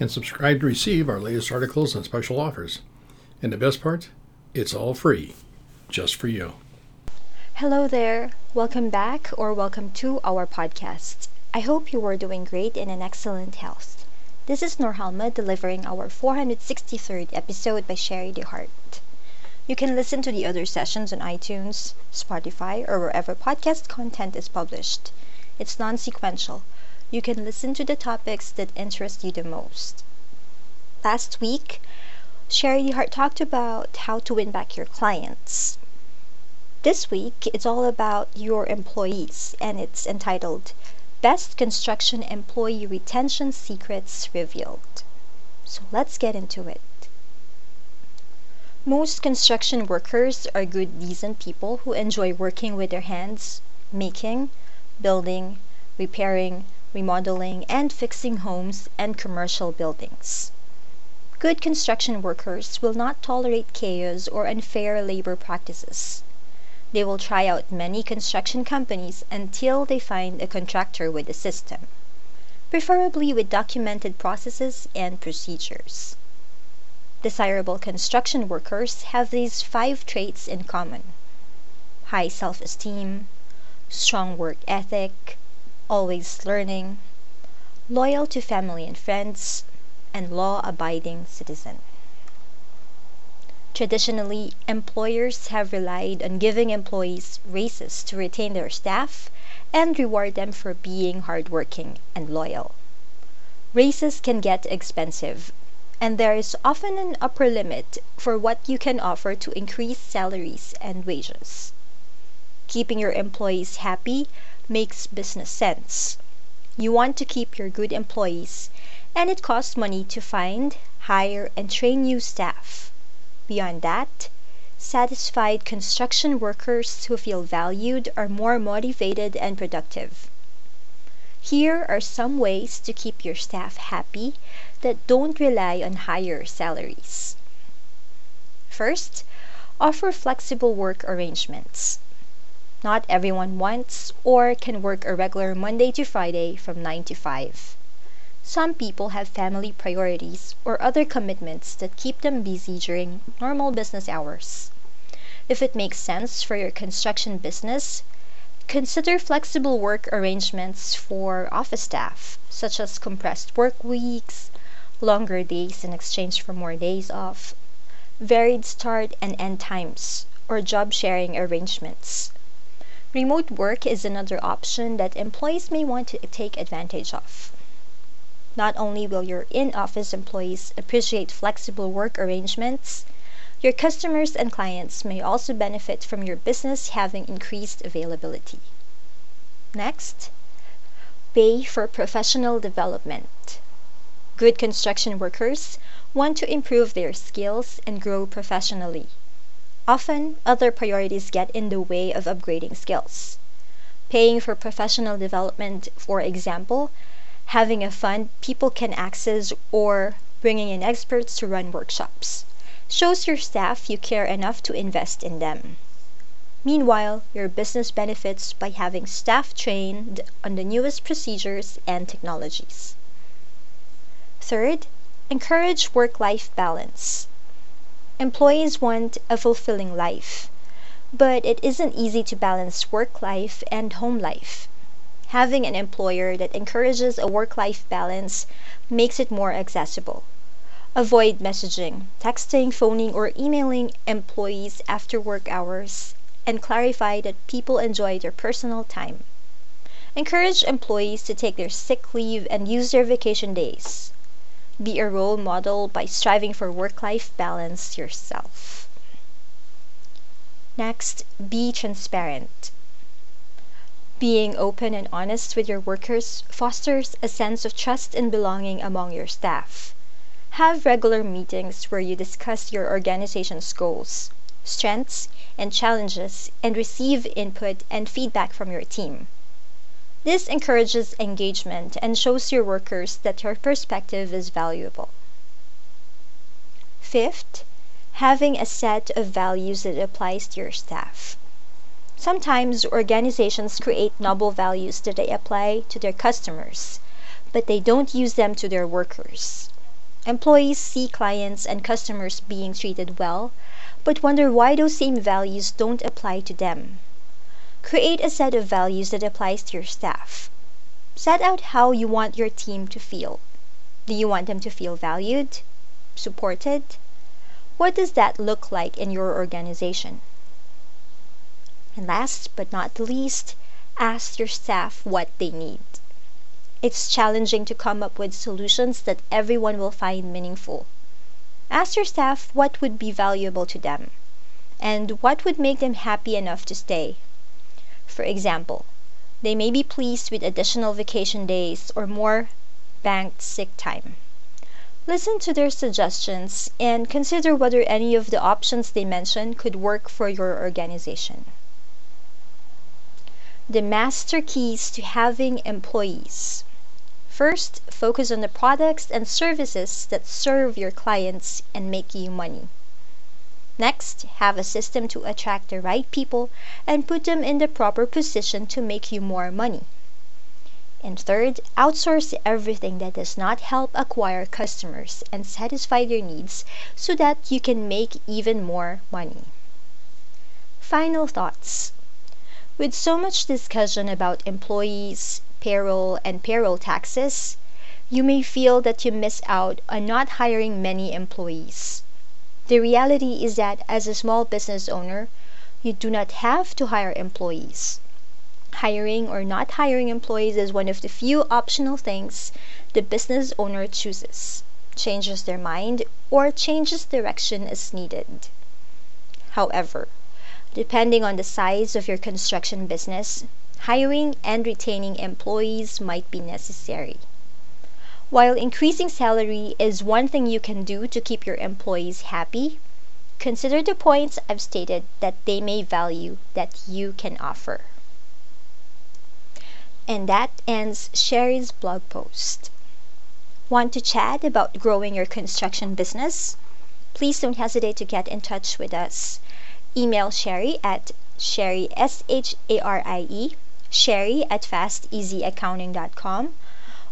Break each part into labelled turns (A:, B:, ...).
A: and subscribe to receive our latest articles and special offers. And the best part, it's all free, just for you.
B: Hello there. Welcome back or welcome to our podcast. I hope you are doing great and in excellent health. This is Norhalma delivering our 463rd episode by Shari DeHart. You can listen to the other sessions on iTunes, Spotify, or wherever podcast content is published. It's non sequential, you can listen to the topics that interest you the most. Last week, Shari Hart talked about how to win back your clients. This week, it's all about your employees, and it's entitled Best Construction Employee Retention Secrets Revealed. So let's get into it. Most construction workers are good, decent people who enjoy working with their hands, making, building, repairing, remodeling, and fixing homes and commercial buildings. Good construction workers will not tolerate chaos or unfair labor practices. They will try out many construction companies until they find a contractor with a system, preferably with documented processes and procedures. Desirable construction workers have these five traits in common high self esteem, strong work ethic, always learning, loyal to family and friends, and law abiding citizen. Traditionally, employers have relied on giving employees raises to retain their staff and reward them for being hardworking and loyal. Raises can get expensive, and there is often an upper limit for what you can offer to increase salaries and wages. Keeping your employees happy makes business sense. You want to keep your good employees, and it costs money to find, hire, and train new staff. Beyond that, satisfied construction workers who feel valued are more motivated and productive. Here are some ways to keep your staff happy that don't rely on higher salaries. First, offer flexible work arrangements. Not everyone wants or can work a regular Monday to Friday from 9 to 5. Some people have family priorities or other commitments that keep them busy during normal business hours. If it makes sense for your construction business, consider flexible work arrangements for office staff, such as compressed work weeks, longer days in exchange for more days off, varied start and end times, or job sharing arrangements. Remote work is another option that employees may want to take advantage of. Not only will your in office employees appreciate flexible work arrangements, your customers and clients may also benefit from your business having increased availability. Next, pay for professional development. Good construction workers want to improve their skills and grow professionally. Often, other priorities get in the way of upgrading skills. Paying for professional development, for example, having a fund people can access, or bringing in experts to run workshops, shows your staff you care enough to invest in them. Meanwhile, your business benefits by having staff trained on the newest procedures and technologies. Third, encourage work life balance. Employees want a fulfilling life, but it isn't easy to balance work life and home life. Having an employer that encourages a work life balance makes it more accessible. Avoid messaging, texting, phoning, or emailing employees after work hours, and clarify that people enjoy their personal time. Encourage employees to take their sick leave and use their vacation days. Be a role model by striving for work life balance yourself. Next, be transparent. Being open and honest with your workers fosters a sense of trust and belonging among your staff. Have regular meetings where you discuss your organization's goals, strengths, and challenges and receive input and feedback from your team. This encourages engagement and shows your workers that your perspective is valuable. Fifth, having a set of values that applies to your staff. Sometimes organizations create noble values that they apply to their customers, but they don't use them to their workers. Employees see clients and customers being treated well, but wonder why those same values don't apply to them. Create a set of values that applies to your staff. Set out how you want your team to feel. Do you want them to feel valued? Supported? What does that look like in your organization? And last but not the least, ask your staff what they need. It's challenging to come up with solutions that everyone will find meaningful. Ask your staff what would be valuable to them and what would make them happy enough to stay. For example, they may be pleased with additional vacation days or more banked sick time. Listen to their suggestions and consider whether any of the options they mention could work for your organization. The master keys to having employees. First, focus on the products and services that serve your clients and make you money. Next, have a system to attract the right people and put them in the proper position to make you more money. And third, outsource everything that does not help acquire customers and satisfy their needs so that you can make even more money. Final thoughts. With so much discussion about employees, payroll, and payroll taxes, you may feel that you miss out on not hiring many employees. The reality is that as a small business owner, you do not have to hire employees. Hiring or not hiring employees is one of the few optional things the business owner chooses, changes their mind, or changes direction as needed. However, depending on the size of your construction business, hiring and retaining employees might be necessary. While increasing salary is one thing you can do to keep your employees happy, consider the points I've stated that they may value that you can offer. And that ends Shari's blog post. Want to chat about growing your construction business? Please don't hesitate to get in touch with us. Email Shari at Shari S H A R I E Shari at fasteasyaccounting.com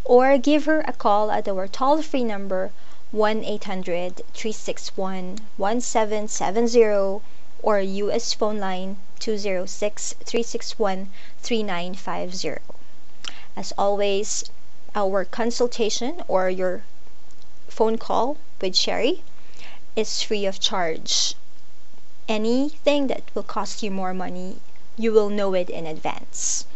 B: or give her a call at our toll free number 1 800 361 1770 or US phone line 206 361 3950. As always, our consultation or your phone call with Shari is free of charge. Anything that will cost you more money, you will know it in advance.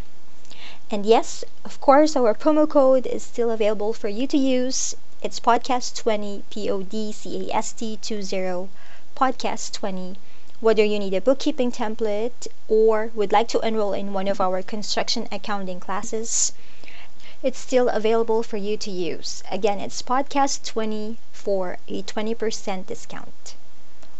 B: And yes, of course, our promo code is still available for you to use. It's podcast20, P O D C A S T 20, podcast20. Whether you need a bookkeeping template or would like to enroll in one of our construction accounting classes, it's still available for you to use. Again, it's podcast20 for a 20% discount.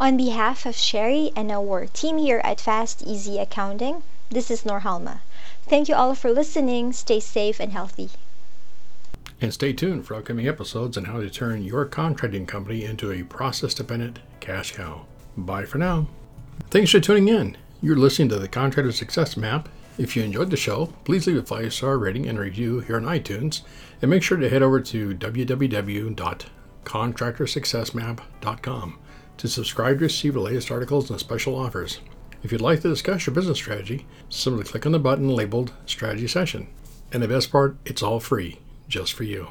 B: On behalf of Shari and our team here at Fast Easy Accounting, this is Norhalma. Thank you all for listening. Stay safe and healthy.
A: And stay tuned for upcoming episodes on how to turn your contracting company into a process dependent cash cow. Bye for now. Thanks for tuning in. You're listening to the Contractor Success Map. If you enjoyed the show, please leave a five star rating and review here on iTunes. And make sure to head over to www.contractorsuccessmap.com to subscribe to receive the latest articles and special offers. If you'd like to discuss your business strategy, simply click on the button labeled Strategy Session. And the best part, it's all free, just for you.